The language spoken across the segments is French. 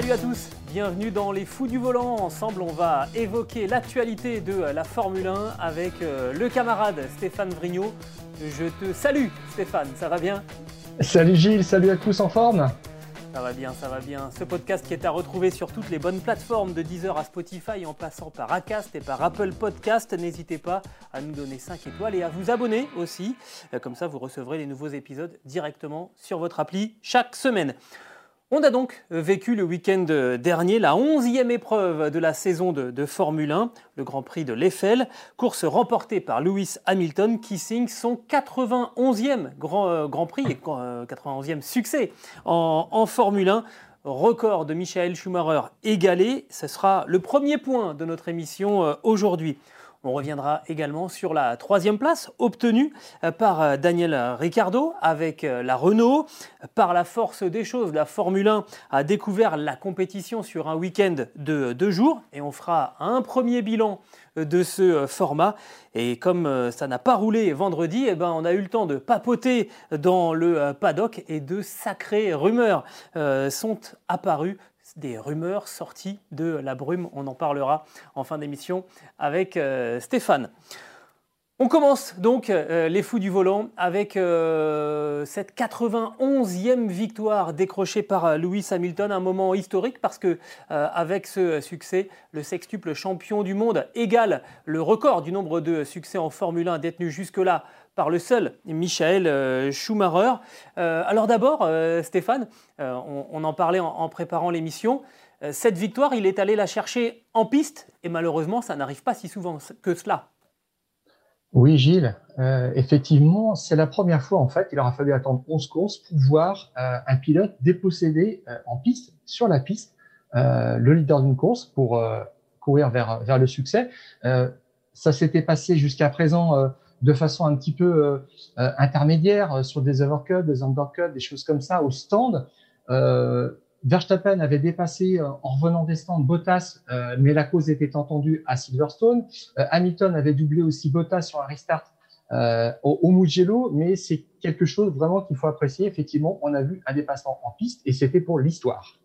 Salut à tous, bienvenue dans les fous du volant. Ensemble, on va évoquer l'actualité de la Formule 1 avec euh, le camarade Stéphane Vrignot. Je te salue Stéphane, ça va bien? Salut Gilles, salut à tous en forme Ça va bien, ça va bien. Ce podcast qui est à retrouver sur toutes les bonnes plateformes de Deezer à Spotify en passant par Acast et par Apple Podcast. N'hésitez pas à nous donner 5 étoiles et à vous abonner aussi. Comme ça, vous recevrez les nouveaux épisodes directement sur votre appli chaque semaine. On a donc euh, vécu le week-end euh, dernier la 11e épreuve de la saison de, Formule 1, le Grand Prix de l'Eiffel, course remportée par Lewis Hamilton qui signe son 91e Grand, euh, Grand Prix et euh, 91e succès en, Formule 1. Record de Michael Schumacher égalé, ce sera le premier point de notre émission aujourd'hui. On reviendra également sur la troisième place obtenue euh, par euh, Daniel Ricciardo avec euh, la Renault. Par la force des choses, la Formule 1 a découvert la compétition sur un week-end de deux jours et on fera un premier bilan de ce format. Et comme ça n'a pas roulé vendredi, eh ben, on a eu le temps de papoter dans le paddock et de sacrées rumeurs sont apparues des rumeurs sorties de la brume. On en parlera en fin d'émission avec euh, Stéphane. On commence donc euh, les fous du volant avec euh, cette 91e victoire décrochée par Lewis Hamilton, un moment historique parce que avec ce succès, le sextuple champion du monde égale le record du nombre de succès en Formule 1 détenu jusque-là par le seul Michael euh, Schumacher. Euh, alors d'abord, euh, Stéphane, on, en parlait en, préparant l'émission. Cette victoire, il est allé la chercher en piste et malheureusement, ça n'arrive pas si souvent que cela. Oui Gilles, effectivement, c'est la première fois en fait, il aura fallu attendre 11 courses pour voir un pilote déposséder euh, en piste, sur la piste, le leader d'une course pour courir vers, vers le succès. Ça s'était passé jusqu'à présent de façon un petit peu euh, euh, intermédiaire euh, sur des overcuts, des undercuts, des choses comme ça au stand. Verstappen avait dépassé en revenant des stands Bottas, mais la cause était entendue à Silverstone. Hamilton avait doublé aussi Bottas sur un restart au, au Mugello, mais c'est quelque chose vraiment qu'il faut apprécier. Effectivement, on a vu un dépassement en piste et c'était pour l'histoire.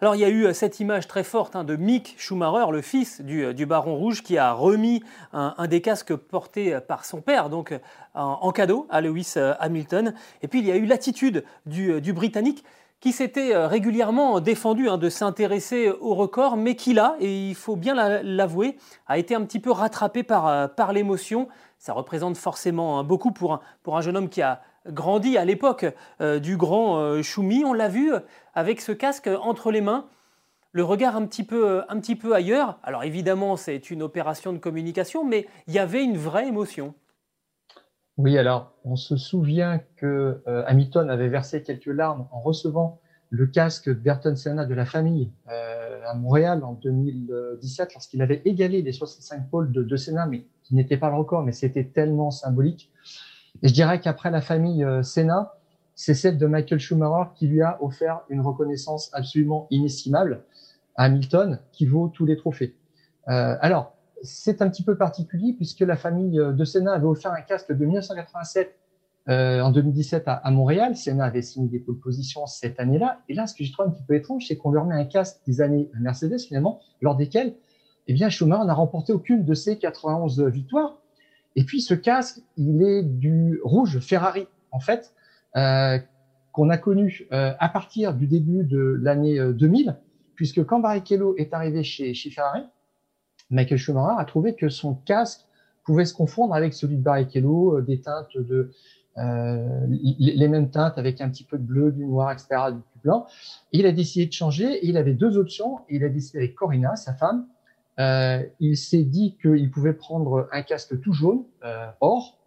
Alors il y a eu euh, cette image très forte hein, de Mick Schumacher, le fils du, euh, du Baron Rouge, qui a remis un, des casques portés euh, par son père, donc en, cadeau à Lewis Hamilton. Et puis il y a eu l'attitude du, Britannique qui s'était régulièrement défendu hein, de s'intéresser au record, mais qui là, et il faut bien la- l'avouer, a été un petit peu rattrapé par, l'émotion. Ça représente forcément hein, beaucoup pour un jeune homme qui a grandi à l'époque euh, du grand euh, Schumi. On l'a vu euh, avec ce casque entre les mains, le regard un petit peu, un petit peu ailleurs. Alors évidemment, c'est une opération de communication, mais il y avait une vraie émotion. Oui, alors on se souvient que Hamilton avait versé quelques larmes en recevant le casque d'Ayrton Senna de la famille à Montréal en 2017 lorsqu'il avait égalé les 65 pôles de, de Senna, mais qui n'était pas le record, mais c'était tellement symbolique. Et je dirais qu'après la famille euh, Senna, c'est celle de Michael Schumacher qui lui a offert une reconnaissance absolument inestimable à Hamilton qui vaut tous les trophées. Euh, alors, c'est un petit peu particulier puisque la famille euh, de Senna avait offert un casque de 1987 euh, en 2017 à, Montréal. Senna avait signé des pole positions cette année-là. Et là, ce que je trouve un petit peu étrange, c'est qu'on lui remet un casque des années Mercedes finalement, lors desquelles, eh bien, Schumacher n'a remporté aucune de ses 91 victoires. Et puis, ce casque, il est du rouge Ferrari, en fait, euh, qu'on a connu euh, à partir du début de l'année euh, 2000, puisque quand Barrichello est arrivé chez, Ferrari, Michael Schumacher a trouvé que son casque pouvait se confondre avec celui de Barrichello, euh, des teintes de euh, les mêmes teintes avec un petit peu de bleu, du noir, etc., du blanc. Il a décidé de changer. Et il avait deux options. Il a décidé avec Corina, sa femme. Euh, il s'est dit qu'il pouvait prendre un casque tout jaune, euh, or,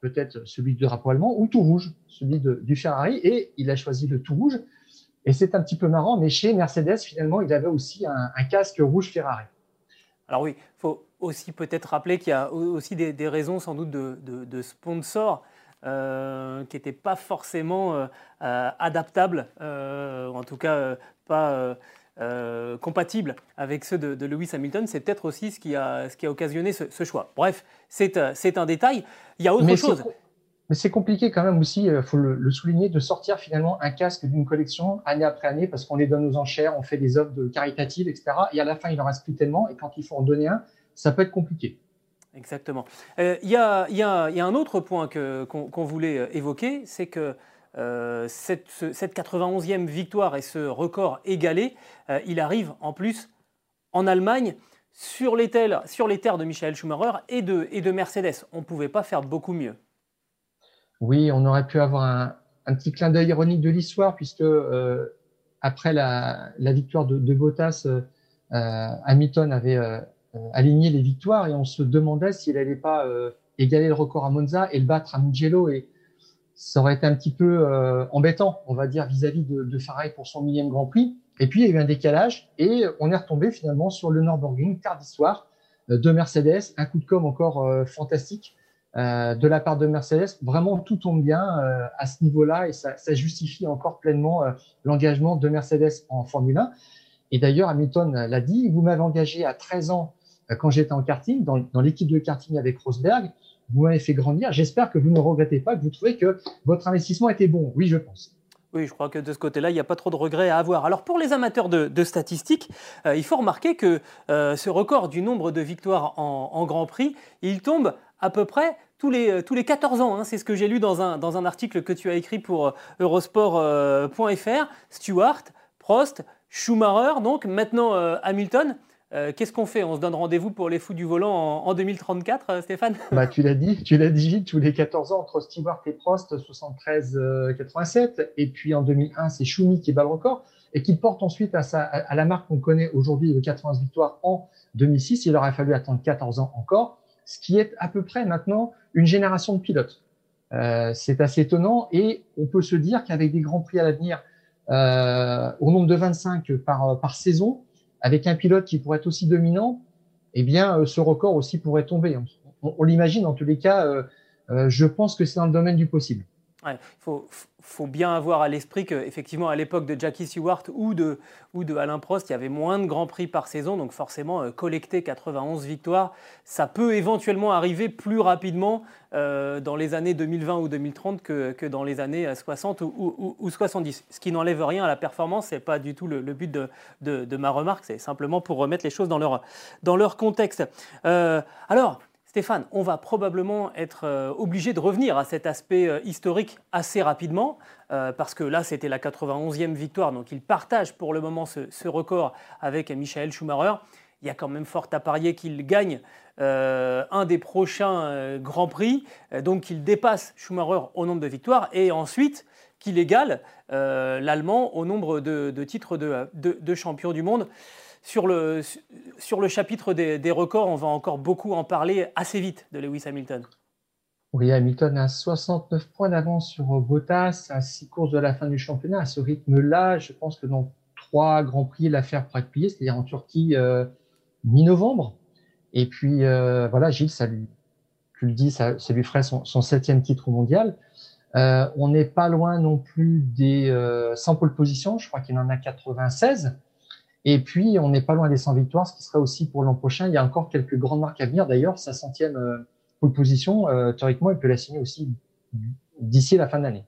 peut-être celui du drapeau allemand, ou tout rouge, celui du Ferrari, et il a choisi le tout rouge. Et c'est un petit peu marrant, mais chez Mercedes, finalement, il avait aussi un, casque rouge Ferrari. Alors oui, il faut aussi peut-être rappeler qu'il y a aussi des, raisons sans doute de, sponsors euh, qui n'étaient pas forcément adaptables, en tout cas pas compatibles avec ceux de, Lewis Hamilton. C'est peut-être aussi ce qui a, ce qui a occasionné ce, choix. Bref, c'est un détail. Il y a autre chose. Mais c'est compliqué quand même aussi, il euh, faut le, souligner, de sortir finalement un casque d'une collection année après année parce qu'on les donne aux enchères, on fait des offres de caritatives, etc. Et à la fin, il en reste plus tellement. Et quand il faut en donner un, ça peut être compliqué. Exactement. Euh, il y, a, y, a, y, a, un autre point qu'on voulait euh, évoquer, c'est que cette, cette, 91e victoire et ce record égalé, il arrive en plus en Allemagne sur les, terres, de Michael Schumacher et de, Mercedes. On ne pouvait pas faire beaucoup mieux. Oui, on aurait pu avoir un, petit clin d'œil ironique de l'histoire, puisque euh, après la, victoire de, de Bottas, euh, euh, Hamilton avait aligné les victoires et on se demandait s'il n'allait pas égaler le record à Monza et le battre à Mugello. Et ça aurait été un petit peu embêtant, on va dire, vis-à-vis de, de pour son millième Grand Prix. Et puis, il y a eu un décalage et on est retombé finalement sur le Nürburgring, tard d'histoire, de Mercedes. Un coup de com' encore fantastique euh, de la part de Mercedes. Vraiment, tout tombe bien euh, à ce niveau-là et ça, justifie encore pleinement euh, l'engagement de Mercedes en Formule 1. Et d'ailleurs, Hamilton l'a dit, vous m'avez engagé à 13 ans quand j'étais en karting, dans, l'équipe de karting avec Rosberg. Vous m'avez fait grandir. J'espère que vous ne regrettez pas, que vous trouvez que votre investissement était bon. Oui, je pense. Oui, je crois que de ce côté-là, il n'y a pas trop de regrets à avoir. Alors pour les amateurs de, statistiques, il faut remarquer que ce record du nombre de victoires en, Grand Prix, il tombe à peu près tous les, euh, tous les 14 ans. Hein, c'est ce que j'ai lu dans un, dans un article que tu as écrit pour euh, Eurosport.fr. Euh, Stewart, Prost, Schumacher, donc maintenant Hamilton. Qu'est-ce qu'on fait? On se donne rendez-vous pour les fous du volant en, 2034, Stéphane? Bah, Tu l'as dit, tu l'as dit, tous les 14 ans entre Stewart et Prost, 73-87, et puis en 2001, c'est Schumi qui bat le record, et qui porte ensuite à, la marque qu'on connaît aujourd'hui de 80 victoires en 2006. Il aurait fallu attendre 14 ans encore ce qui est à peu près maintenant une génération de pilotes. Euh, c'est assez étonnant et on peut se dire qu'avec des grands prix à l'avenir, euh, au nombre de 25 par, par saison, avec un pilote qui pourrait être aussi dominant, eh bien, euh, ce record aussi pourrait tomber. On, l'imagine en tous les cas. Euh, euh, je pense que c'est dans le domaine du possible. Il faut, bien avoir à l'esprit qu'effectivement, à l'époque de Jackie Stewart ou de, ou de Alain Prost, il y avait moins de grands prix par saison. Donc forcément, euh, collecter 91 victoires, ça peut éventuellement arriver plus rapidement euh, dans les années 2020 ou 2030 que, que dans les années 60 ou, ou, 70. Ce qui n'enlève rien à la performance, ce n'est pas du tout le, but de, de, ma remarque, c'est simplement pour remettre les choses dans leur, dans leur contexte. Euh, alors, Stéphane, on va probablement être euh, obligé de revenir à cet aspect euh, historique assez rapidement, euh, parce que là, c'était la 91e victoire, donc il partage pour le moment ce, record avec Michael Schumacher. Il y a quand même fort à parier qu'il gagne un des prochains Grands Prix, donc qu'il dépasse Schumacher au nombre de victoires, et ensuite qu'il égale l'Allemand au nombre de, titres de, de champion du monde. Sur le, sur le chapitre des, records, on va encore beaucoup en parler assez vite de Lewis Hamilton. Oui, Hamilton a 69 points d'avance sur Bottas à 6 courses de la fin du championnat. À ce rythme-là, je pense que dans trois grands prix, l'affaire pliée, c'est-à-dire en Turquie euh, mi-novembre. Et puis, euh, voilà, Gilles, tu le dis, ça, lui ferait son, septième titre mondial. Euh, on n'est pas loin non plus des 100 pole positions, je crois qu'il en a 96. Et puis, on n'est pas loin des 100 victoires, ce qui sera aussi pour l'an prochain. Il y a encore quelques grandes marques à venir. D'ailleurs, sa centième euh, position, euh, théoriquement, il peut la signer aussi d'ici la fin de l'année.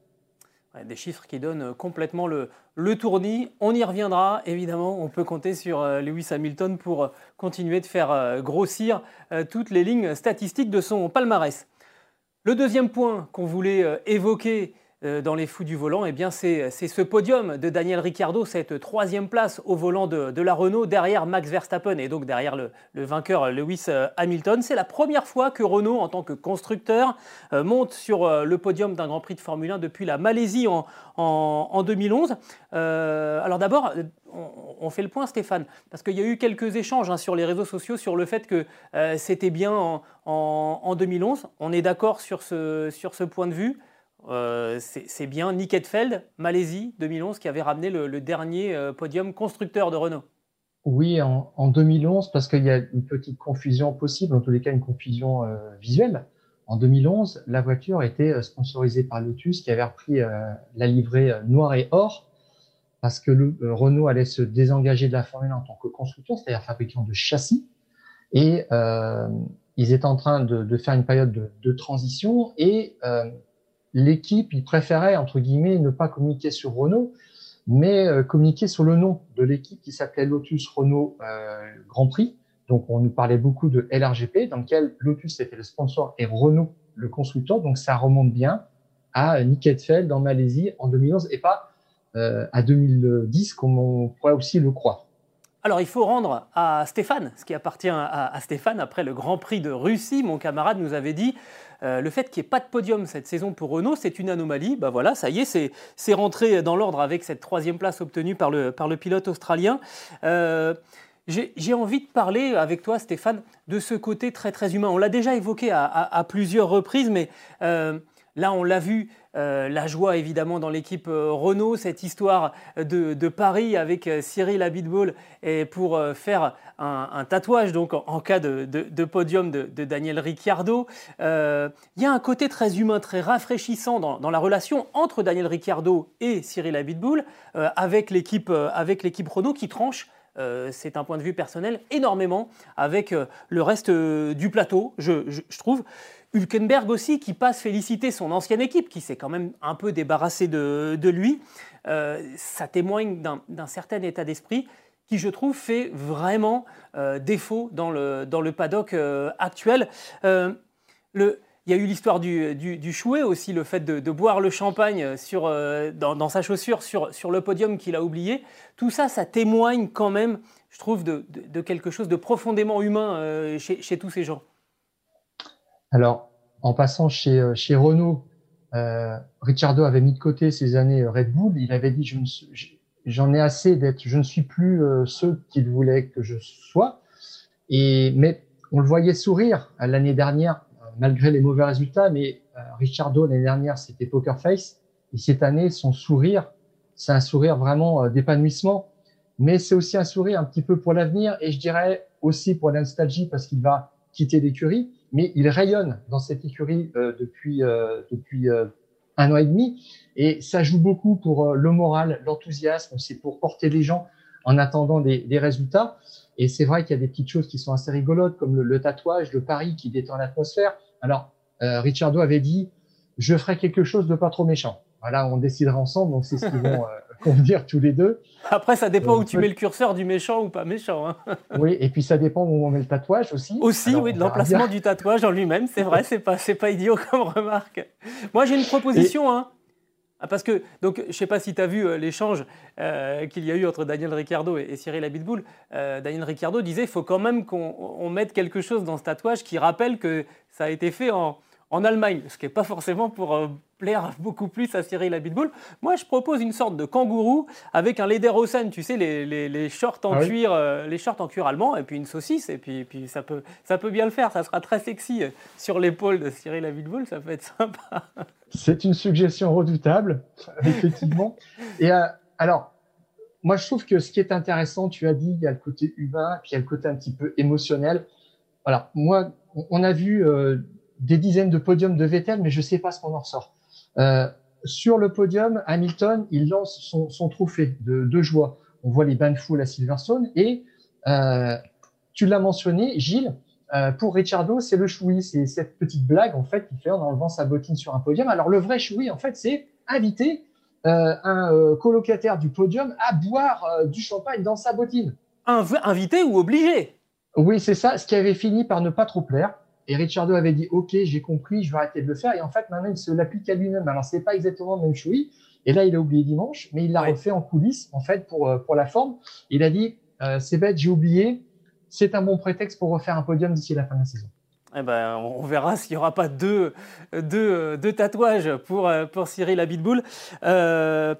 des chiffres qui donnent complètement le, le, tournis. On y reviendra, évidemment. On peut compter sur euh, Lewis Hamilton pour continuer de faire grossir toutes les lignes statistiques de son palmarès. Le deuxième point qu'on voulait évoquer euh, dans les fous du volant, eh bien c'est ce podium de Daniel Ricciardo, cette troisième place au volant de, la Renault derrière Max Verstappen et donc derrière le, vainqueur Lewis euh, Hamilton. C'est la première fois que Renault, en tant que constructeur, euh, monte sur le podium d'un Grand Prix de Formule 1 depuis la Malaisie en, 2011. alors d'abord, on, fait le point, Stéphane, parce qu'il y a eu quelques échanges hein, sur les réseaux sociaux sur le fait que c'était bien en, 2011. On est d'accord sur ce point de vue. Euh, c'est bien Nick Heidfeld, Malaisie 2011, qui avait ramené le, dernier euh, podium constructeur de Renault. Oui, en, 2011, parce qu'il y a une petite confusion possible, en tous les cas une confusion euh, visuelle. En 2011, la voiture était sponsorisée par Lotus, qui avait repris la livrée noir et or, parce que Renault allait se désengager de la Formule 1 en tant que constructeur, c'est-à-dire fabricant de châssis. Et ils étaient en train de, faire une période de, de transition et l'équipe, il préférait, entre guillemets, ne pas communiquer sur Renault, mais euh, communiquer sur le nom de l'équipe qui s'appelait Lotus Renault euh, Grand Prix. Donc, on nous parlait beaucoup de LRGP, dans lequel Lotus était le sponsor et Renault le constructeur. Donc, ça remonte bien à Nick Heidfeld en Malaisie en 2011 et pas euh, à 2010, comme on pourrait aussi le croire. Alors, il faut rendre à Stéphane ce qui appartient à, Stéphane après le Grand Prix de Russie. Mon camarade nous avait dit euh, le fait qu'il n'y ait pas de podium cette saison pour Renault, c'est une anomalie. Bah voilà, ça y est, c'est rentré dans l'ordre avec cette troisième place obtenue par le, pilote australien. Euh, j'ai envie de parler avec toi, Stéphane, de ce côté très très humain. On l'a déjà évoqué à, plusieurs reprises, mais euh, Là, on l'a vu, euh, la joie évidemment dans l'équipe euh, Renault, cette histoire de, Paris avec euh, Cyril Abitbol et pour faire un, tatouage donc en, cas de, podium de, Daniel Ricciardo. Il y a un côté très humain, très rafraîchissant dans, la relation entre Daniel Ricciardo et Cyril Abitbol avec l'équipe Renault qui tranche c'est un point de vue personnel, énormément avec le reste du plateau, je trouve. Hülkenberg aussi, qui passe féliciter son ancienne équipe, qui s'est quand même un peu débarrassé de, lui. Euh, ça témoigne d'un certain état d'esprit qui, je trouve, fait vraiment euh, défaut dans le, dans le paddock euh, actuel. il y a eu l'histoire du, du, chouet aussi, le fait de, boire le champagne sur, dans, sa chaussure sur, sur le podium qu'il a oublié. Tout ça, ça témoigne quand même, je trouve, de, quelque chose de profondément humain chez tous ces gens. Alors, en passant chez, euh, chez Renault, euh, Ricciardo avait mis de côté ses années euh, Red Bull. Il avait dit je j'en ai assez d'être, je ne suis plus euh, ce qu'il voulait que je sois. Et mais on le voyait sourire l'année dernière, malgré les mauvais résultats. Mais Ricciardo l'année dernière c'était poker face, et cette année son sourire, c'est un sourire vraiment d'épanouissement. Mais c'est aussi un sourire un petit peu pour l'avenir, et je dirais aussi pour la nostalgie parce qu'il va quitter l'écurie mais il rayonne dans cette écurie euh, depuis euh, depuis euh, un an et demi, et ça joue beaucoup pour le moral, l'enthousiasme, c'est pour porter les gens en attendant des, des résultats. Et c'est vrai qu'il y a des petites choses qui sont assez rigolotes, comme le, le tatouage, le pari qui détend l'atmosphère. Alors, euh, Richardo avait dit, je ferai quelque chose de pas trop méchant. Voilà, on décidera ensemble, donc c'est ce qu'ils vont convenir tous les deux. Après, ça dépend où tu mets le curseur du méchant ou pas méchant. Hein. oui, et puis ça dépend où on met le tatouage aussi. Aussi, oui, de l'emplacement du tatouage en lui-même, c'est vrai, c'est pas, c'est pas idiot comme remarque. Moi, j'ai une proposition, hein. Ah, parce que, donc, je ne sais pas si tu as vu euh, l'échange euh, qu'il y a eu entre Daniel Ricciardo et, Cyril Abitboul. Euh, Daniel Ricciardo disait il faut quand même qu'on mette quelque chose dans ce tatouage qui rappelle que ça a été fait en, en Allemagne, ce qui n'est pas forcément pour euh, plaire beaucoup plus à Cyril Abitboul. Moi, je propose une sorte de kangourou avec un lederhosen, tu sais, les, les, shorts en ah cuir, euh, les shorts en cuir allemand, et puis une saucisse, et puis, puis ça, peut, ça peut bien le faire. Ça sera très sexy euh, sur l'épaule de Cyril Abitboul, ça peut être sympa. C'est une suggestion redoutable, effectivement. et alors, moi, je trouve que ce qui est intéressant, tu as dit, il y a le côté humain, puis il y a le côté un petit peu émotionnel. Alors, moi, on a vu des dizaines de podiums de Vettel, mais je ne sais pas ce qu'on en ressort. Euh, sur le podium, Hamilton, il lance son, son trophée de, de, joie. On voit les bains de foule à Silverstone et euh, tu l'as mentionné, Gilles. Euh, pour Ricciardo, c'est le choui, c'est cette petite blague en fait qu'il fait en enlevant sa bottine sur un podium. Alors le vrai choui, en fait, c'est inviter un colocataire du podium à boire du champagne dans sa bottine. Invité ou obligé? Oui, c'est ça. Ce qui avait fini par ne pas trop plaire. Et Ricciardo avait dit, OK, j'ai compris, je vais arrêter de le faire. Et en fait, maintenant, il se l'applique à lui-même. Alors, c'est pas exactement le même chouï. Et là, il a oublié dimanche, mais il l'a refait en coulisses, en fait, pour, pour la forme. Il a dit, c'est bête, j'ai oublié. C'est un bon prétexte pour refaire un podium d'ici la fin de la saison. Eh ben, on verra s'il n'y aura pas deux, deux, deux, tatouages pour, pour Cyril Abitboul. Euh,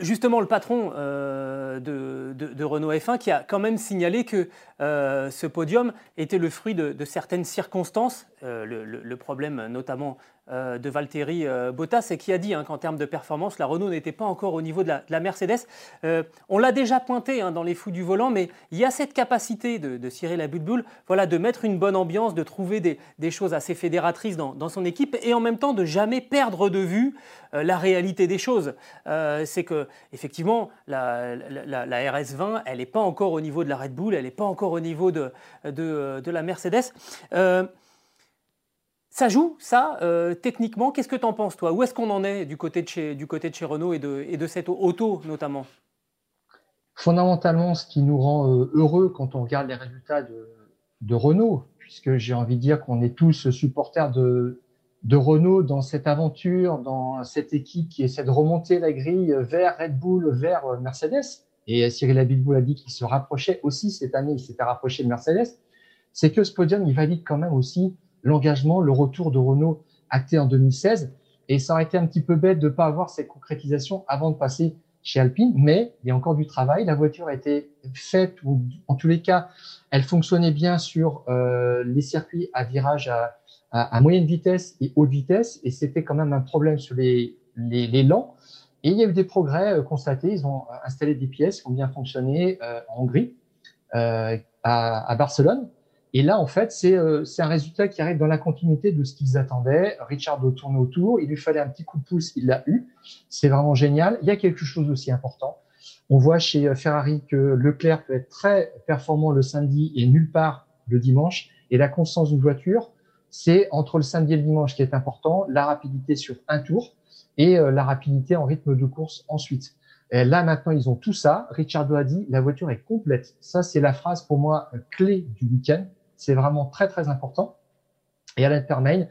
justement, le patron euh, de, de, Renault F1 qui a quand même signalé que euh, ce podium était le fruit de, de certaines circonstances, le, le, problème notamment euh, de Valtteri euh, Bottas et qui a dit hein, qu'en termes de performance, la Renault n'était pas encore au niveau de la, Mercedes. Euh, on l'a déjà pointé hein, dans les fous du volant, mais il y a cette capacité de, Cyril Abitboul voilà, de mettre une bonne ambiance, de trouver des, choses assez fédératrices dans, son équipe et en même temps de jamais perdre de vue la réalité des choses. C'est que effectivement, la, RS20, elle n'est pas encore au niveau de la Red Bull, elle n'est pas encore au niveau de, la Mercedes. Ça joue, ça, euh, techniquement. Qu'est-ce que tu en penses, toi? Où est-ce qu'on en est du côté de chez, Renault et de, et de cette auto, notamment? Fondamentalement, ce qui nous rend euh, heureux quand on regarde les résultats de, de Renault, puisque j'ai envie de dire qu'on est tous supporters de, de Renault dans cette aventure, dans cette équipe qui essaie de remonter la grille vers Red Bull, vers euh, Mercedes. Et Cyril Abitboul a dit qu'il se rapprochait aussi cette année, il s'était rapproché de Mercedes. C'est que ce podium, il valide quand même aussi l'engagement, le retour de Renault acté en 2016. Et ça aurait été un petit peu bête de ne pas avoir cette concrétisation avant de passer chez Alpine, mais il y a encore du travail. La voiture a été faite, ou en tous les cas, elle fonctionnait bien sur euh, les circuits à virage à, à, moyenne vitesse et haute vitesse, et c'était quand même un problème sur les, les, les, lents. Et il y a eu des progrès euh, constatés. Ils ont installé des pièces qui ont bien fonctionné euh, en Hongrie, euh, à, à Barcelone. Et là, en fait, euh, c'est un résultat qui arrive dans la continuité de ce qu'ils attendaient. Richard tourne autour, il lui fallait un petit coup de pouce, il l'a eu. C'est vraiment génial. Il y a quelque chose aussi important. On voit chez euh, Ferrari que Leclerc peut être très performant le samedi et nulle part le dimanche. Et la constance d'une voiture, c'est entre le samedi et le dimanche qui est important, la rapidité sur un tour et euh, la rapidité en rythme de course ensuite. Là, maintenant, ils ont tout ça. Richard a dit, la voiture est complète. Ça, c'est la phrase pour moi clé du week-end. C'est vraiment très, très important. Et Alan Permain,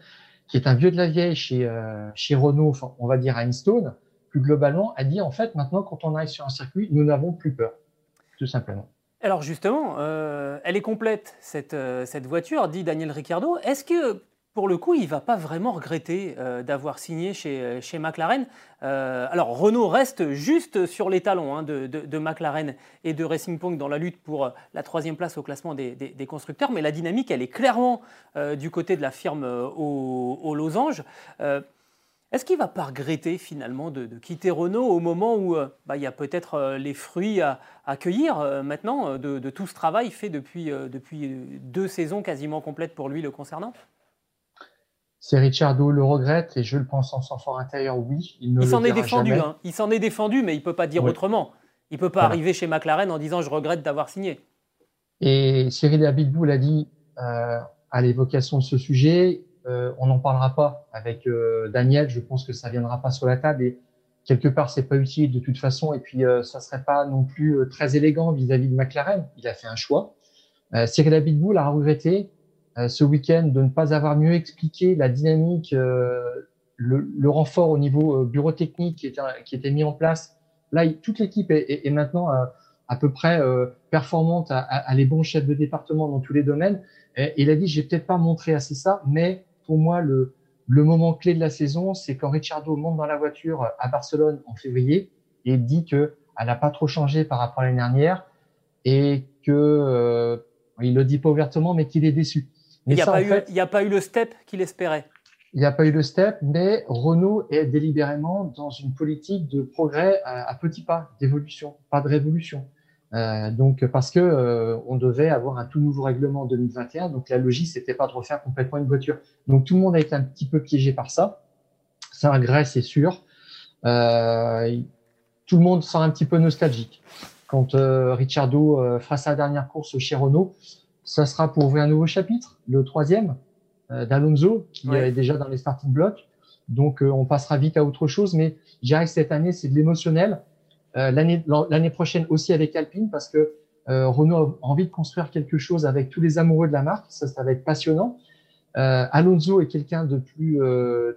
qui est un vieux de la vieille chez, euh, chez Renault, on va dire à plus globalement, a dit en fait, maintenant, quand on arrive sur un circuit, nous n'avons plus peur, tout simplement. Alors justement, euh, elle est complète, cette, euh, cette voiture, dit Daniel Ricciardo. Est-ce que pour le coup, il ne va pas vraiment regretter euh, d'avoir signé chez, McLaren? Alors, Renault reste juste sur les talons hein, de, McLaren et de Racing Point dans la lutte pour la troisième place au classement des, constructeurs, mais la dynamique, elle est clairement du côté de la firme aux au losanges. Est-ce qu'il ne va pas regretter finalement de, de, quitter Renault au moment où bah, il y a peut-être les fruits à, à cueillir maintenant de, de, tout ce travail fait depuis, depuis deux saisons quasiment complètes pour lui le concernant? C'est Ricciardo le regrette et je le pense en son fort intérieur, oui. Il, s'en est défendu, hein. il s'en est défendu, mais il peut pas dire autrement. Il peut pas arriver chez McLaren en disant je regrette d'avoir signé. Et Cyril Abitbou l'a dit euh, à l'évocation de ce sujet. Euh, on n'en parlera pas avec euh, Daniel. Je pense que ça viendra pas sur la table et quelque part c'est pas utile de toute façon. Et puis euh, ça serait pas non plus euh, très élégant vis-à-vis de McLaren. Il a fait un choix. Cyril Abitbou l'a regretté euh, ce week-end de ne pas avoir mieux expliqué la dynamique, euh, le, le, renfort au niveau euh, bureau technique qui était, qui était mis en place. Là, toute l'équipe est, est, maintenant à peu près performante, à, à, les bons chefs de département dans tous les domaines. Et, il a dit, j'ai peut-être pas montré assez ça, mais pour moi, le, le moment clé de la saison, c'est quand Ricciardo monte dans la voiture à Barcelone en février et dit que elle n'a pas trop changé par rapport à l'année dernière et que euh, il le dit pas ouvertement, mais qu'il est déçu. Il n'y a, a, pas eu le step qu'il espérait. Il n'y a pas eu le step, mais Renault est délibérément dans une politique de progrès à, petits pas, d'évolution, pas de révolution. Euh, donc parce que euh, on devait avoir un tout nouveau règlement en 2021, donc la logique c'était pas de refaire complètement une voiture. Donc tout le monde a été un petit peu piégé par ça. C'est un regret, c'est sûr. Euh, tout le monde sent un petit peu nostalgique. Quand euh, Ricciardo euh, fera sa dernière course chez Renault, ça sera pour ouvrir un nouveau chapitre, le troisième euh, d'Alonso, qui est déjà dans les starting blocks. Donc, euh, on passera vite à autre chose, mais je dirais que cette année, c'est de l'émotionnel. Euh, l'année prochaine aussi avec Alpine, parce que Renault a envie de construire quelque chose avec tous les amoureux de la marque. Ça, ça va être passionnant. Alonso est quelqu'un de plus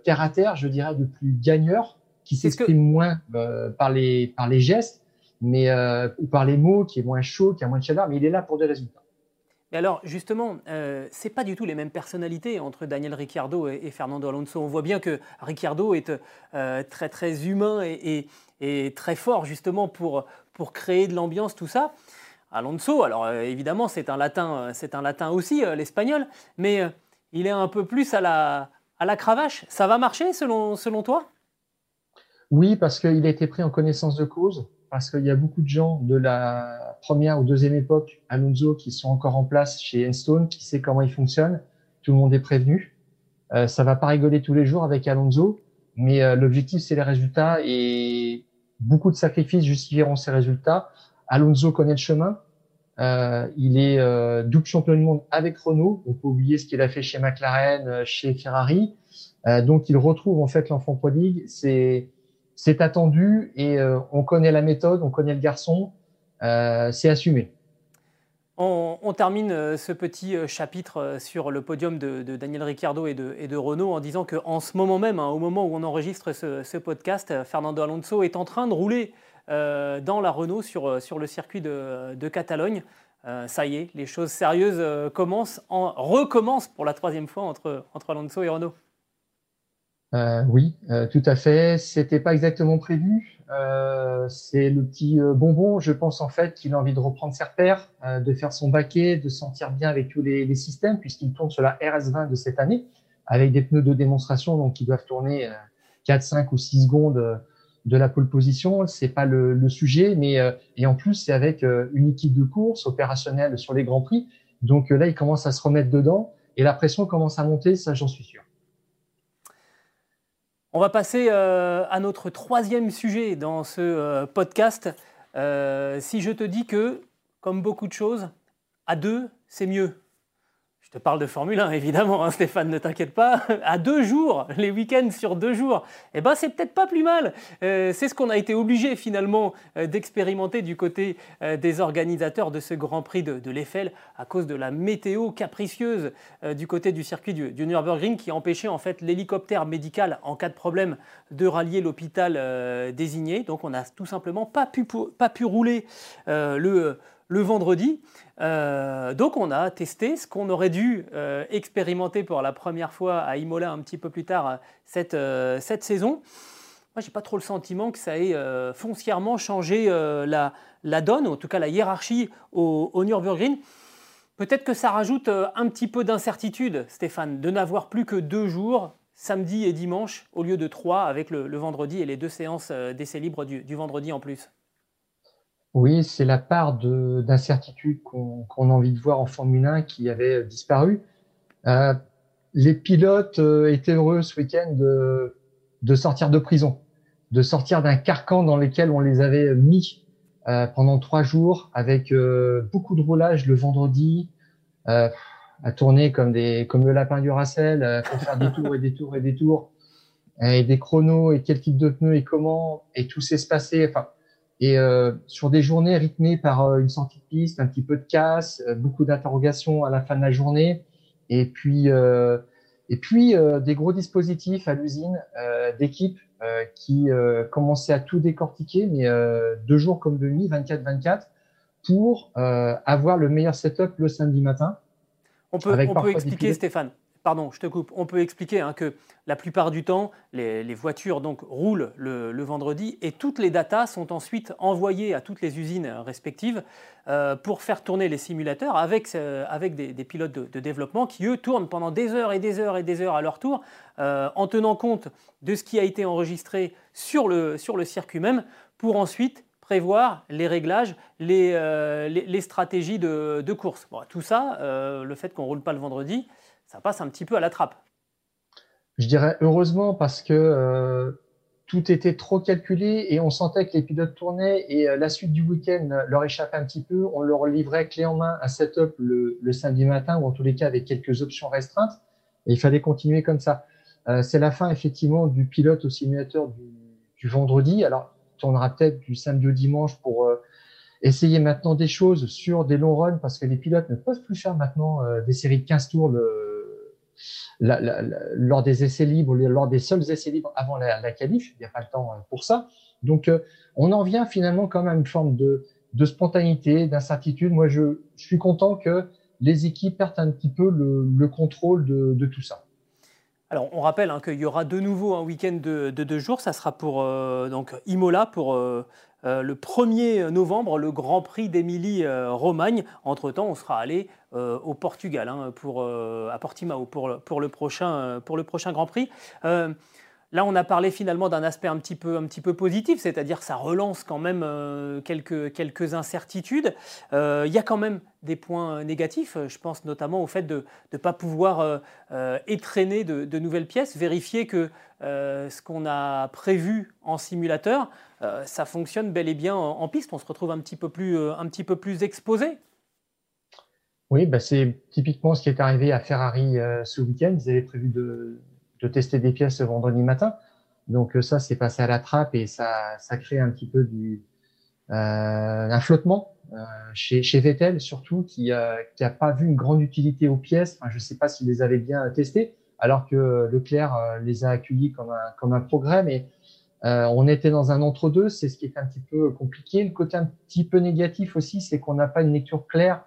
terre à terre, je dirais, de plus gagneur, qui s'exprime moins par les par les gestes, mais ou par les mots, qui est moins chaud, qui a moins de chaleur, mais il est là pour des résultats. Et alors, justement, euh, c'est pas du tout les mêmes personnalités entre Daniel Ricciardo et, Fernando Alonso. On voit bien que Ricciardo est euh, très très humain et, très fort justement pour, pour créer de l'ambiance, tout ça. Alonso, alors euh, évidemment, c'est un latin, c'est un latin aussi, l'espagnol, mais il est un peu plus à la, à la cravache. Ça va marcher selon, selon toi? Oui, parce qu'il a été pris en connaissance de cause parce qu'il y a beaucoup de gens de la première ou deuxième époque, Alonso, qui sont encore en place chez Enstone, qui sait comment il fonctionne. Tout le monde est prévenu. Euh, ça va pas rigoler tous les jours avec Alonso, mais euh, l'objectif, c'est les résultats et beaucoup de sacrifices justifieront ces résultats. Alonso connaît le chemin. Euh, il est euh, double champion du monde avec Renault. On peut oublier ce qu'il a fait chez McLaren, euh, chez Ferrari. donc, il retrouve en fait l'enfant prodigue. C'est c'est attendu et on connaît la méthode, on connaît le garçon, c'est assumé. On, termine euh, ce petit chapitre sur le podium de, Daniel Ricciardo et de, Renault en disant qu'en ce moment même, hein, au moment où on enregistre ce, podcast, Fernando Alonso est en train de rouler dans la Renault sur, le circuit de, Catalogne. ça y est, les choses sérieuses commencent, en, recommencent pour la troisième fois entre Alonso et Renault. Euh, oui, euh, tout à fait. C'était pas exactement prévu. Euh, c'est le petit bonbon. Je pense en fait qu'il a envie de reprendre ses repères, de faire son baquet, de sentir bien avec tous les, systèmes, puisqu'il tourne sur la RS20 de cette année, avec des pneus de démonstration, donc qui doivent tourner 4, 5 ou 6 secondes de la pole position. C'est pas le, le, sujet, mais et en plus c'est avec une équipe de course opérationnelle sur les grands prix. Donc là, il commence à se remettre dedans et la pression commence à monter. Ça, j'en suis sûr. On va passer euh, à notre troisième sujet dans ce euh, podcast. Euh, si je te dis que, comme beaucoup de choses, à deux, c'est mieux te parle de Formule 1, évidemment, hein, Stéphane, ne t'inquiète pas. À deux jours, les week-ends sur deux jours, eh ben, c'est peut-être pas plus mal. Euh, c'est ce qu'on a été obligé finalement euh, d'expérimenter du côté euh, des organisateurs de ce Grand Prix de, l'Eiffel à cause de la météo capricieuse du côté du circuit du, Nürburgring qui empêchait en fait l'hélicoptère médical en cas de problème de rallier l'hôpital désigné. Donc on n'a tout simplement pas pu rouler le le vendredi. Euh, donc on a testé ce qu'on aurait dû euh, expérimenter pour la première fois à Imola un petit peu plus tard euh, cette, cette saison. Moi, j'ai pas trop le sentiment que ça ait foncièrement changé la, la, donne, en tout cas la hiérarchie au, au Nürburgring. Peut-être que ça rajoute un petit peu d'incertitude, Stéphane, de n'avoir plus que deux jours, samedi et dimanche, au lieu de trois avec le, vendredi et les deux séances d'essai libre du, du vendredi en plus. Oui, c'est la part d'incertitude qu'on a envie de voir en Formule 1 qui avait disparu. Euh, les pilotes euh, étaient heureux ce week-end de, de, sortir de prison, de sortir d'un carcan dans lequel on les avait mis euh, pendant trois jours, avec euh, beaucoup de roulage le vendredi, euh, à tourner comme des comme le lapin du Racel, pour faire des tours et des tours et des tours, et des chronos et quel type de pneus et comment, et tout s'est passé. Enfin, et euh, sur des journées rythmées par euh, une sortie de piste, un petit peu de casse, euh, beaucoup d'interrogations à la fin de la journée, et puis et puis des gros dispositifs à l'usine d'équipe qui commençaient à tout décortiquer, mais deux jours comme de nuit, 24-24, pour avoir le meilleur setup le samedi matin. On peut, on peut expliquer, Stéphane, pardon, je te coupe, on peut expliquer hein, que la plupart du temps, les, voitures donc roulent le, vendredi et toutes les datas sont ensuite envoyées à toutes les usines respectives euh, pour faire tourner les simulateurs avec, euh, avec des, pilotes de, développement qui, eux, tournent pendant des heures et des heures et des heures à leur tour euh, en tenant compte de ce qui a été enregistré sur le, sur le circuit même pour ensuite prévoir les réglages, les, les, stratégies de, course. tout ça, le fait qu'on ne roule pas le vendredi, ça passe un petit peu à la trappe. Je dirais heureusement parce que euh, tout était trop calculé et on sentait que les pilotes tournaient et euh, la suite du week-end leur échappait un petit peu. On leur livrait clé en main un setup le, samedi matin ou en tous les cas avec quelques options restreintes et il fallait continuer comme ça. Euh, c'est la fin effectivement du pilote au simulateur du, vendredi. Alors, on tournera peut-être du samedi au dimanche pour essayer maintenant des choses sur des longs runs parce que les pilotes ne peuvent plus faire maintenant des séries de 15 tours le, lors des essais libres, lors des seuls essais libres avant la, la qualif. Il n'y a pas le temps pour ça. Donc, on en vient finalement quand même à une forme de, spontanéité, d'incertitude. Moi, je, suis content que les équipes perdent un petit peu le, le contrôle de, tout ça. Alors, on rappelle hein, qu'il y aura de nouveau un week-end de, de, deux jours. Ça sera pour euh, donc Imola pour euh, euh, le 1er novembre, le Grand Prix d'Émilie-Romagne. Entre-temps, on sera allé au Portugal hein, pour, à Portimao pour le prochain Grand Prix. Là, on a parlé finalement d'un aspect un petit peu, positif, c'est-à-dire ça relance quand même euh, quelques, incertitudes. Euh, il y a quand même des points négatifs. Je pense notamment au fait de ne pas pouvoir euh, étraîner de, nouvelles pièces, vérifier que ce qu'on a prévu en simulateur, ça fonctionne bel et bien en, piste. On se retrouve un petit peu plus, exposé. Oui, bah c'est typiquement ce qui est arrivé à Ferrari ce week-end. Prévu de de tester des pièces ce vendredi matin. Donc euh, ça, c'est passé à la trappe et ça, crée un petit peu du euh, flottement euh, chez, chez Vettel surtout qui a, qui a pas vu une grande utilité aux pièces. Je sais pas s'il les avait bien testées, alors que Leclerc les a accueillis comme un comme un progrès, mais on était dans un entre-deux, c'est ce qui est un petit peu compliqué. Le côté un petit peu négatif aussi, c'est qu'on n'a pas une lecture claire.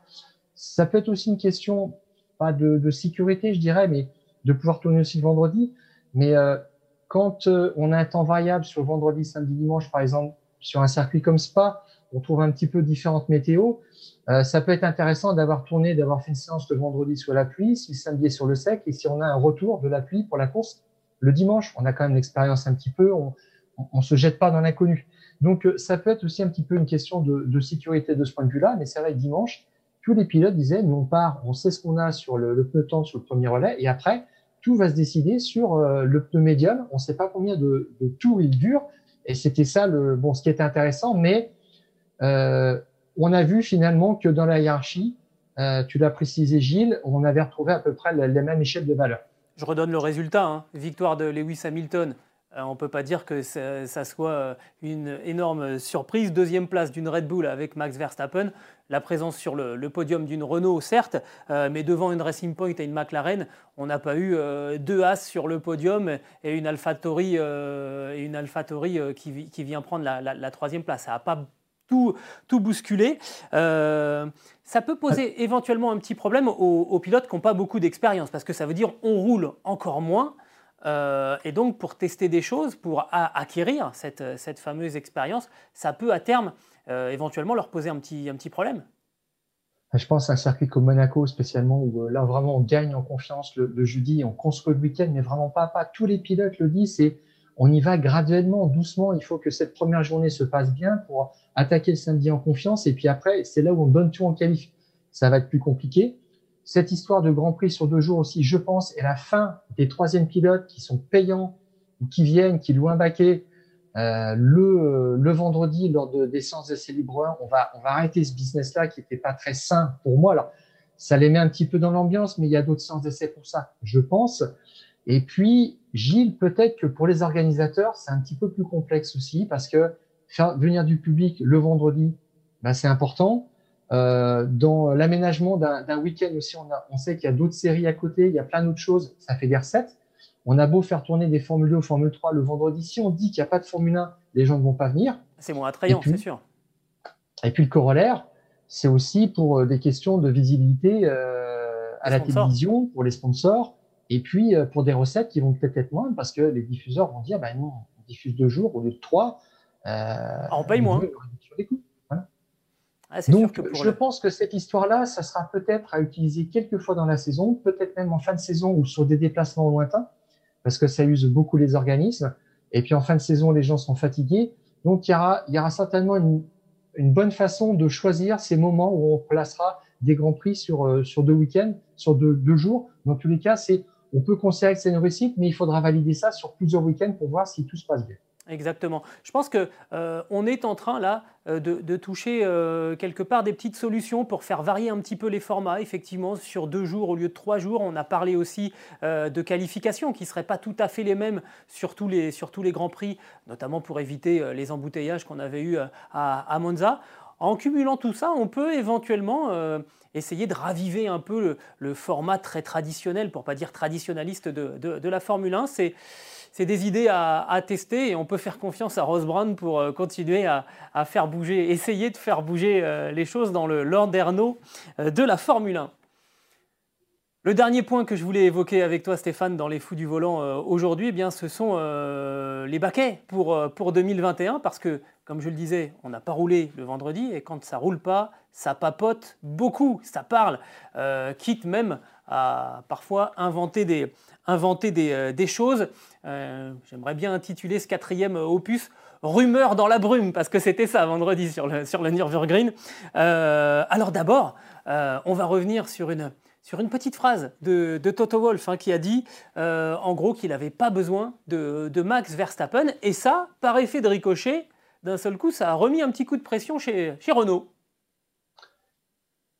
Ça peut être aussi une question, pas de sécurité, je dirais, mais de pouvoir tourner aussi le vendredi. Mais euh, quand euh, on a un temps variable sur vendredi, samedi, dimanche, par exemple, sur un circuit comme Spa, on trouve un petit peu différentes météos. Euh, ça peut être intéressant d'avoir tourné, d'avoir fait une séance le vendredi sur la pluie, si le samedi est sur le sec, et si on a un retour de la pluie pour la course le dimanche, on a quand même l'expérience un petit peu, on, on, se jette pas dans l'inconnu. Donc ça peut être aussi un petit peu une question de, de sécurité de ce point de vue-là, mais c'est vrai que dimanche, tous les pilotes disaient, nous on part, on sait ce qu'on a sur le, le pneu temps sur le premier relais, et après, tout va se décider sur euh, le pneu médium. On ne sait pas combien de, tours il dure. Et c'était ça le bon, ce qui était intéressant. Mais euh, on a vu finalement que dans la hiérarchie, euh, tu l'as précisé Gilles, on avait retrouvé à peu près la, même échelle de valeur. Je redonne le résultat. Hein. Victoire de Lewis Hamilton on ne peut pas dire que ça, soit euh, une énorme surprise. Deuxième place d'une Red Bull avec Max Verstappen. La présence sur le, podium d'une Renault, certes, euh, mais devant une Racing Point et une McLaren, on n'a pas eu deux As sur le podium et une AlphaTauri, qui, vient prendre la, troisième place. Ça n'a pas tout, tout bousculé. ça peut poser éventuellement un petit problème aux, aux pilotes qui n'ont pas beaucoup d'expérience, parce que ça veut dire on roule encore moins. Euh, et donc, pour tester des choses, pour acquérir cette, fameuse expérience, ça peut à terme euh, éventuellement leur poser un petit, problème. Je pense à un circuit comme Monaco spécialement où euh, là vraiment on gagne en confiance le, jeudi, on construit le week-end, mais vraiment pas pas. Tous les pilotes le disent, c'est on y va graduellement, doucement. Il faut que cette première journée se passe bien pour attaquer le samedi en confiance. Et puis après, c'est là où on donne tout en qualif. Ça va être plus compliqué cette histoire de Grand Prix sur deux jours aussi, je pense, est la fin des troisièmes pilotes qui sont payants ou qui viennent, qui louent un baquet euh, le, le vendredi lors de, des séances d'essai libre On va, on va arrêter ce business-là qui n'était pas très sain pour moi. Alors, ça les met un petit peu dans l'ambiance, mais il y a d'autres séances d'essai pour ça, je pense. Et puis, Gilles, peut-être que pour les organisateurs, c'est un petit peu plus complexe aussi parce que faire venir du public le vendredi, ben, c'est important. Euh, dans l'aménagement d'un week-end aussi, on, a, on sait qu'il y a d'autres séries à côté, il y a plein d'autres choses, ça fait des recettes. On a beau faire tourner des Formule 2 ou Formule 3 le vendredi, si on dit qu'il n'y a pas de Formule 1, les gens ne vont pas venir. C'est moins attrayant, c'est sûr. Et puis le corollaire, c'est aussi pour euh, des questions de visibilité euh, à la télévision, pour les sponsors, et puis euh, pour des recettes qui vont peut-être être moindres parce que les diffuseurs vont dire, bah non, on diffuse deux jours au lieu de trois. Euh, ah, on paye moins. Ah, Donc, je pense que cette histoire-là, ça sera peut-être à utiliser quelques fois dans la saison, peut-être même en fin de saison ou sur des déplacements lointains, parce que ça use beaucoup les organismes. Et puis en fin de saison, les gens sont fatigués. Donc, il y aura, il y aura certainement une, une bonne façon de choisir ces moments où on placera des grands prix sur, euh, sur deux week-ends, sur deux, deux jours. Dans tous les cas, c'est, on peut considérer que c'est une réussite, mais il faudra valider ça sur plusieurs week-ends pour voir si tout se passe bien. Exactement. Je pense qu'on euh, est en train là euh, de, toucher euh, quelque part des petites solutions pour faire varier un petit peu les formats. Effectivement, sur deux jours au lieu de trois jours, on a parlé aussi de qualifications qui ne seraient pas tout à fait les mêmes sur tous les, sur tous les grands prix, notamment pour éviter les embouteillages qu'on avait eus à, Monza. en cumulant tout ça, on peut éventuellement essayer de raviver un peu le, format très traditionnel, pour pas dire traditionnaliste de, la Formule 1. C'est c'est des idées à, tester et on peut faire confiance à Rose Brown pour euh, continuer à, faire bouger, essayer de faire bouger euh, les choses dans le landerneau euh, de la Formule 1. Le dernier point que je voulais évoquer avec toi, Stéphane, dans les fous du volant aujourd'hui, eh bien, ce sont les baquets pour, pour 2021, parce que, comme je le disais, on n'a pas roulé le vendredi, et quand ça roule pas, ça papote beaucoup, ça parle, quitte même à parfois inventer des, inventer des choses. Euh, j'aimerais bien intituler ce quatrième opus Rumeur dans la brume, parce que c'était ça vendredi sur le, sur le Nürburgring. Euh, alors d'abord, euh, on va revenir sur une, sur une petite phrase de, Toto Wolff hein, qui a dit en gros qu'il n'avait pas besoin de, de, Max Verstappen. Et ça, par effet de ricochet, d'un seul coup, ça a remis un petit coup de pression chez, chez Renault.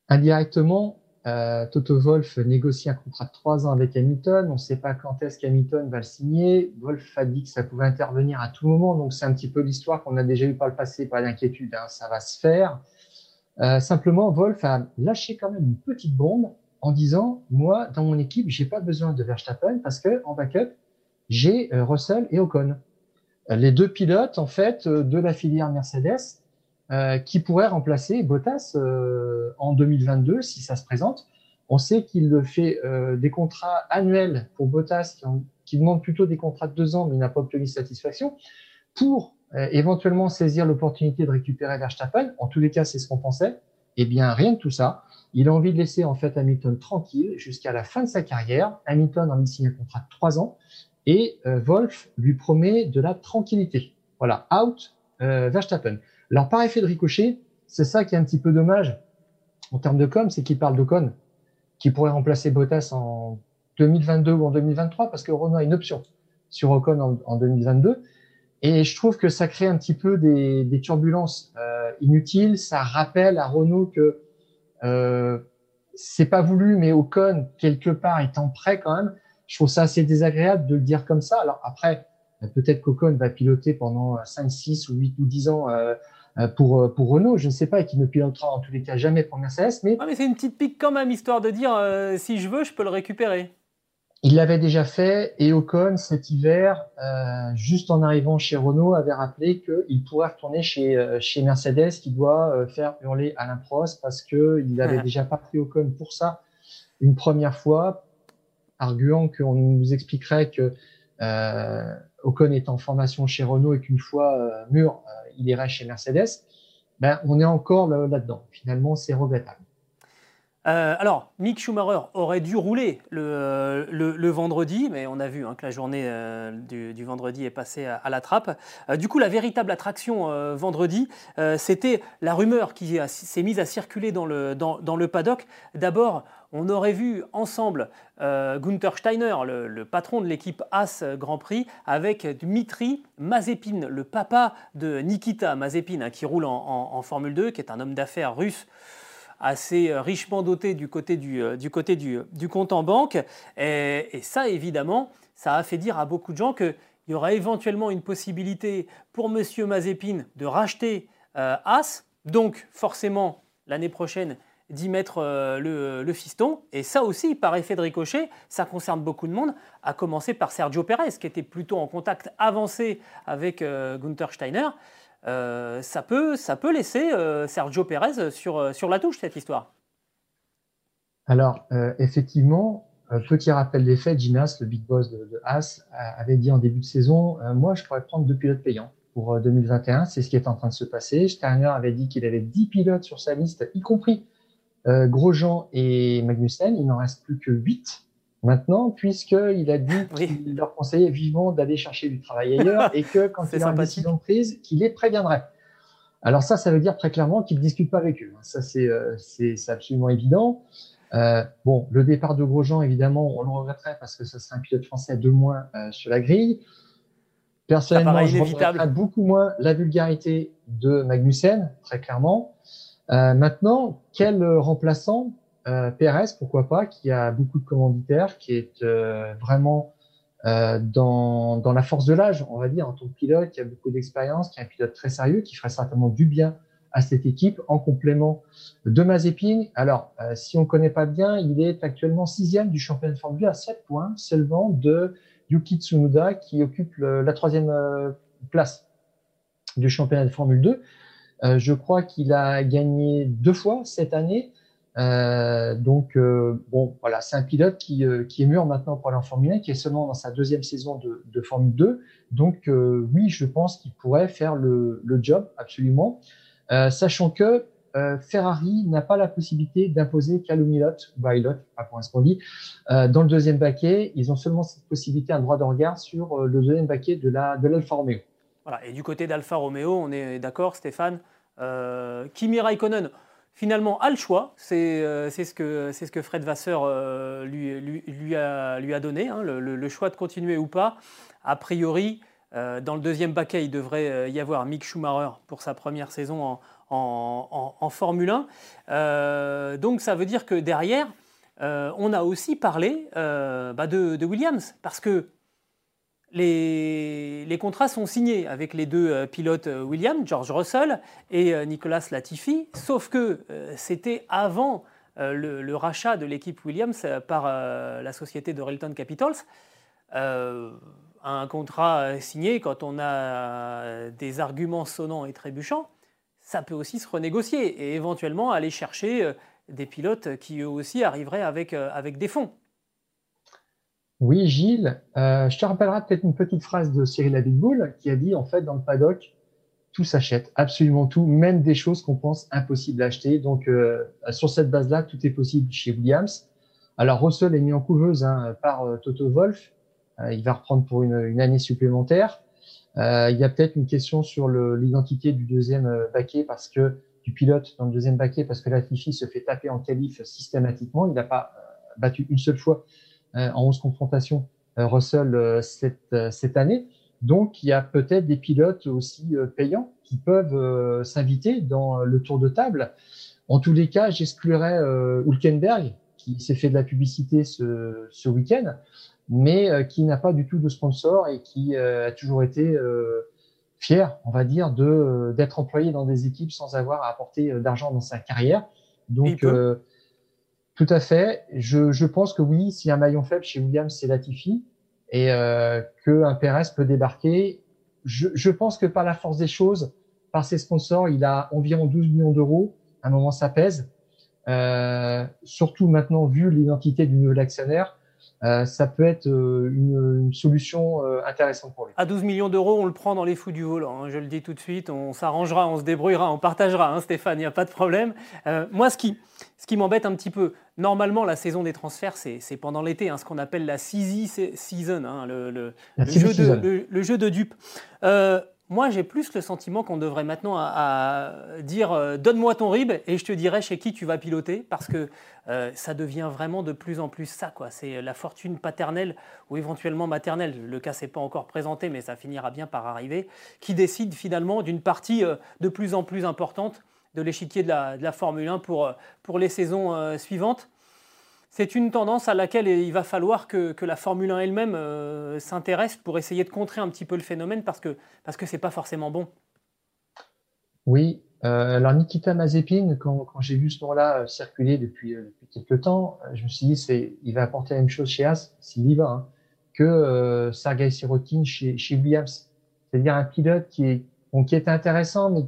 Indirectement, euh, Toto Wolf négocie un contrat de trois ans avec Hamilton. On ne sait pas quand est-ce qu'Hamilton va le signer. Wolf a dit que ça pouvait intervenir à tout moment. Donc, c'est un petit peu l'histoire qu'on a déjà eu par le passé. Pas d'inquiétude, hein, ça va se faire. Euh, simplement, Wolf a lâché quand même une petite bombe en disant, moi, dans mon équipe, j'ai pas besoin de Verstappen parce que en backup, j'ai euh, Russell et Ocon. Les deux pilotes, en fait, de la filière Mercedes, euh, qui pourrait remplacer Bottas euh, en 2022 si ça se présente. On sait qu'il fait euh, des contrats annuels pour Bottas qui, qui, demande plutôt des contrats de deux ans mais n'a pas obtenu satisfaction pour éventuellement saisir l'opportunité de récupérer Verstappen. En tous les cas, c'est ce qu'on pensait. Eh bien, rien de tout ça. Il a envie de laisser en fait Hamilton tranquille jusqu'à la fin de sa carrière. Hamilton a mis signé un contrat de trois ans et Wolf lui promet de la tranquillité. Voilà, out Verstappen. Alors, par effet de ricochet, c'est ça qui est un petit peu dommage en termes de com, c'est qu'il parle d'Ocon, qui pourrait remplacer Bottas en 2022 ou en 2023, parce que Renault a une option sur Ocon en, 2022. Et je trouve que ça crée un petit peu des, turbulences euh, inutiles. Ça rappelle à Renault que euh, c'est pas voulu, mais Ocon, quelque part, étant prêt quand même. Je trouve ça assez désagréable de le dire comme ça. Alors après, peut-être qu'Ocon va piloter pendant 5, 6 ou 8 ou 10 ans euh, euh, pour, euh, pour Renault, je ne sais pas, et qui ne pilotera en tous les cas jamais pour Mercedes. Mais, ah, mais c'est une petite pique quand même, histoire de dire euh, si je veux, je peux le récupérer. Il l'avait déjà fait et Ocon cet hiver, euh, juste en arrivant chez Renault, avait rappelé qu'il pourrait retourner chez, chez Mercedes, qui doit faire hurler Alain Prost parce qu'il avait déjà pas pris Ocon pour ça une première fois, arguant qu'on nous expliquerait que euh, Ocon est en formation chez Renault et qu'une fois mûr, il irait chez Mercedes, ben, on est encore là-dedans. Finalement, c'est regrettable. Euh, alors, Mick Schumacher aurait dû rouler le, vendredi, mais on a vu hein, que la journée euh, du, vendredi est passée à, la trappe. Euh, du coup, la véritable attraction vendredi, c'était la rumeur qui s'est mise à circuler dans le, dans le paddock. D'abord, on aurait vu ensemble euh, Gunther Steiner, le, patron de l'équipe As Grand Prix, avec Dmitri Mazepin, le papa de Nikita Mazepin, hein, qui roule en, Formule 2, qui est un homme d'affaires russe assez euh, richement doté du côté du, euh, du, compte en banque. Et, ça, évidemment, ça a fait dire à beaucoup de gens qu'il y aurait éventuellement une possibilité pour M. Mazepin de racheter As. Donc, forcément, l'année prochaine, d'y mettre euh, le, fiston. Et ça aussi, par effet de ricochet, ça concerne beaucoup de monde, à commencer par Sergio Pérez, qui était plutôt en contact avancé avec euh, Gunther Steiner. Euh, ça, peut, ça peut laisser Sergio Pérez sur, sur la touche, cette histoire. Alors, effectivement, petit rappel des faits, Ginas, le big boss de, de Haas, avait dit en début de saison, moi, je pourrais prendre deux pilotes payants pour 2021. C'est ce qui est en train de se passer. Steiner avait dit qu'il avait 10 pilotes sur sa liste, y compris euh, Grosjean et Magnussen, il n'en reste plus que 8 maintenant, puisqu'il a dit qu'il leur conseillait vivement d'aller chercher du travail ailleurs et que quand il a une décision prise, qu'il les préviendrait. Alors ça, ça veut dire très clairement qu'il ne discute pas avec eux. Ça, c'est euh, absolument évident. Euh, bon, le départ de Grosjean, évidemment, on le regretterait parce que ce serait un pilote français de moins euh, sur la grille. Personnellement, je regretterais beaucoup moins la vulgarité de Magnussen, très clairement. Euh, maintenant, quel remplaçant euh, Pérez, pourquoi pas, qui a beaucoup de commanditaires, qui est euh, vraiment euh, dans, dans la force de l'âge, on va dire, en tant que pilote, qui a beaucoup d'expérience, qui est un pilote très sérieux, qui ferait certainement du bien à cette équipe en complément de Mazepin. Alors, si on ne connaît pas bien, il est actuellement sixième du championnat de Formule 1 à 7 points seulement de Yuki Tsunoda qui occupe la troisième place du championnat de Formule 2. Euh, je crois qu'il a gagné deux fois cette année. Euh, donc euh, bon, voilà, c'est un pilote qui, qui est mûr maintenant pour aller en Formule 1, qui est seulement dans sa deuxième saison de, Formule 2. Donc oui, je pense qu'il pourrait faire le, le job absolument, sachant que Ferrari n'a pas la possibilité d'imposer ou Ilott, pas pour qu'on dit, dans le deuxième baquet. Ils ont seulement cette possibilité, un droit de regard sur le deuxième baquet de la de l'Alfa Romeo. Et du côté d'Alfa Romeo, on est d'accord, Stéphane, euh, Kimi Raikkonen, finalement, a le choix. C'est euh, ce, que, ce que Fred Vasseur euh, lui, lui, lui, a, lui a donné, hein, le, choix de continuer ou pas. A priori, dans le deuxième paquet, il devrait y avoir Mick Schumacher pour sa première saison en, en, Formule 1. donc ça veut dire que derrière, on a aussi parlé bah, de, de, Williams, parce que les, contrats sont signés avec les deux euh, pilotes euh, Williams, George Russell et euh, Nicolas Latifi, sauf que c'était avant le, rachat de l'équipe Williams par la société de Relton Capitals. un contrat signé quand on a des arguments sonnants et trébuchants, ça peut aussi se renégocier et éventuellement aller chercher des pilotes qui eux aussi arriveraient avec, avec des fonds. Oui, Gilles, euh, je te rappellerai peut-être une petite phrase de Cyril Abitboul qui a dit en fait dans le paddock, tout s'achète, absolument tout, même des choses qu'on pense impossibles à acheter. Donc euh, sur cette base-là, tout est possible chez Williams. Alors Russell est mis en couveuse hein, par euh, Toto Wolf, il va reprendre pour une, année supplémentaire. il y a peut-être une question sur l'identité du deuxième baquet parce que du pilote dans le deuxième baquet parce que Latifi se fait taper en qualif systématiquement. Il n'a pas battu une seule fois euh, en 11 confrontations euh, Russell euh, cette, cette année. Donc, il y a peut-être des pilotes aussi payants qui peuvent s'inviter dans le tour de table. En tous les cas, j'exclurais euh, Hulkenberg, qui s'est fait de la publicité ce, ce week-end, mais qui n'a pas du tout de sponsor et qui a toujours été fier, on va dire, de d'être employé dans des équipes sans avoir à apporter d'argent dans sa carrière. Donc, tout à fait. Je, pense que oui, s'il y a un maillon faible chez Williams, c'est Latifi et euh, qu'un Perez peut débarquer. Je, pense que par la force des choses, par ses sponsors, il a environ 12 millions d'euros. À un moment, ça pèse. Euh, surtout maintenant, vu l'identité du nouvel actionnaire, euh, ça peut être euh, une, solution euh, intéressante pour lui. À 12 millions d'euros, on le prend dans les fous du volant. Hein, je le dis tout de suite, on s'arrangera, on se débrouillera, on partagera, hein, Stéphane, il n'y a pas de problème. moi, ce qui, ce qui m'embête un petit peu, normalement, la saison des transferts, c'est pendant l'été, hein, ce qu'on appelle la CZ season, hein, le, le, jeu de, le, jeu de, dupes. Euh, moi, j'ai plus le sentiment qu'on devrait maintenant à, dire euh, donne-moi ton rib et je te dirai chez qui tu vas piloter parce que euh, ça devient vraiment de plus en plus ça. quoi. C'est la fortune paternelle ou éventuellement maternelle. Le cas s'est pas encore présenté, mais ça finira bien par arriver, qui décide finalement d'une partie de plus en plus importante de l'échiquier de la, Formule 1 pour, pour les saisons euh, suivantes. C'est une tendance à laquelle il va falloir que, la Formule 1 elle-même euh, s'intéresse pour essayer de contrer un petit peu le phénomène parce que parce que pas forcément bon. Oui, euh, alors Nikita Mazepin, quand, quand j'ai vu ce nom-là circuler depuis, depuis quelques temps, je me suis dit c'est il va apporter la même chose chez As s'il y va hein, que Sergei Sirotkin chez, chez Williams. C'est-à-dire un pilote qui est bon, qui est intéressant mais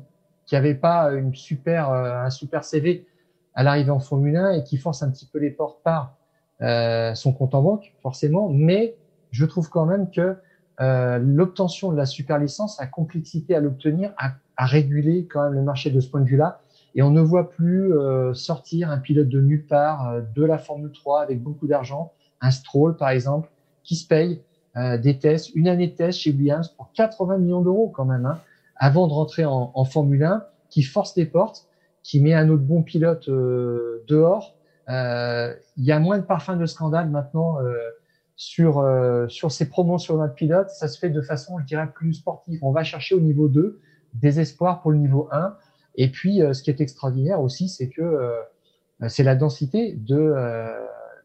qui avait pas une super, euh, un super CV à l'arrivée en Formule 1 et qui force un petit peu les portes par euh, son compte en banque, forcément. Mais je trouve quand même que euh, l'obtention de la super licence, la complexité à l'obtenir, a, a, régulé quand même le marché de ce point de vue-là. Et on ne voit plus euh, sortir un pilote de nulle part euh, de la Formule 3 avec beaucoup d'argent, un Stroll par exemple, qui se paye des tests, une année de test chez Williams pour 80 millions d'euros quand même. Hein avant de rentrer en, Formule 1, qui force les portes, qui met un autre bon pilote euh, dehors. Euh, il y a moins de parfums de scandale maintenant euh, sur euh, sur ces promos sur notre pilote. Ça se fait de façon, je dirais, plus sportive. On va chercher au niveau 2 des espoirs pour le niveau 1. Et puis, ce qui est extraordinaire aussi, c'est que c'est la densité de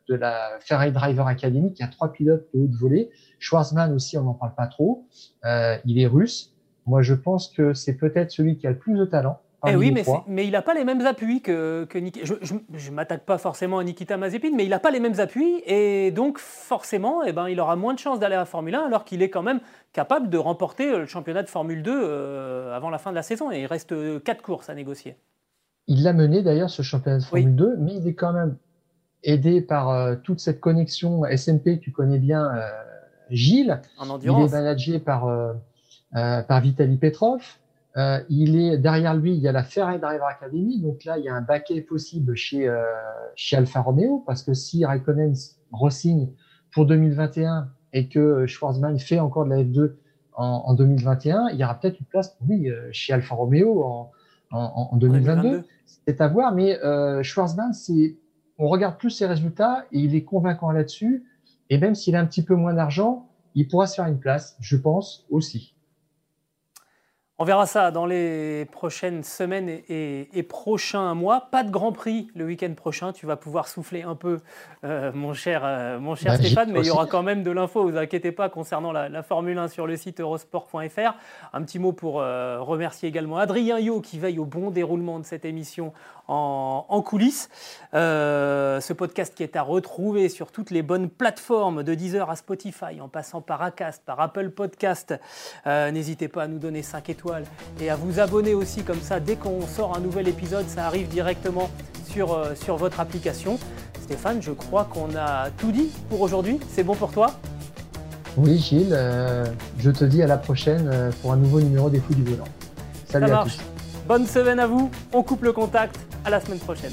de la Ferrari Driver Academy qui a trois pilotes de haute volée. Schwarzman aussi, on n'en parle pas trop. il est russe. Moi, je pense que c'est peut-être celui qui a le plus de talent Eh oui, mais, mais, il n'a pas les mêmes appuis que, que Nikita. Je ne m'attaque pas forcément à Nikita Mazepin, mais il n'a pas les mêmes appuis et donc forcément, eh ben, il aura moins de chances d'aller à Formule 1 alors qu'il est quand même capable de remporter le championnat de Formule 2 euh, avant la fin de la saison et il reste quatre courses à négocier. Il l'a mené d'ailleurs ce championnat de Formule 2, mais il est quand même aidé par euh, toute cette connexion SMP que tu connais bien, euh, Gilles. En endurance. Il est managé par, par Vitaly Petrov. Euh, il est derrière lui, il y a la Ferrari Driver Academy, donc là il y a un baquet possible chez euh, chez Alfa Romeo parce que si Raikkonen ressigne pour 2021 et que Schwarzman fait encore de la F2 en, en 2021, il y aura peut-être une place pour lui euh, chez Alfa Romeo en, en, en 2022. C'est à voir, mais euh, Schwarzman, c'est on regarde plus ses résultats et il est convaincant là-dessus. Et même s'il a un petit peu moins d'argent, il pourra se faire une place, je pense aussi. On verra ça dans les prochaines semaines et, prochains mois. Pas de Grand Prix le week-end prochain. Tu vas pouvoir souffler un peu, euh, mon cher, euh, mon cher bah, Stéphane, mais il y aura quand même de l'info. Vous inquiétez pas concernant la, Formule 1 sur le site eurosport.fr. Un petit mot pour euh, remercier également Adrien Yo qui veille au bon déroulement de cette émission en, coulisses. ce podcast qui est à retrouver sur toutes les bonnes plateformes de Deezer à Spotify, en passant par Acast, par Apple Podcast. N'hésitez pas à nous donner 5 étoiles et à vous abonner aussi comme ça dès qu'on sort un nouvel épisode, ça arrive directement sur, euh, sur votre application. Stéphane, je crois qu'on a tout dit pour aujourd'hui. C'est bon pour toi? Oui Gilles, euh, je te dis à la prochaine euh, pour un nouveau numéro des Fous du Volant. Salut à tous. Bonne semaine à vous, on coupe le contact, à la semaine prochaine.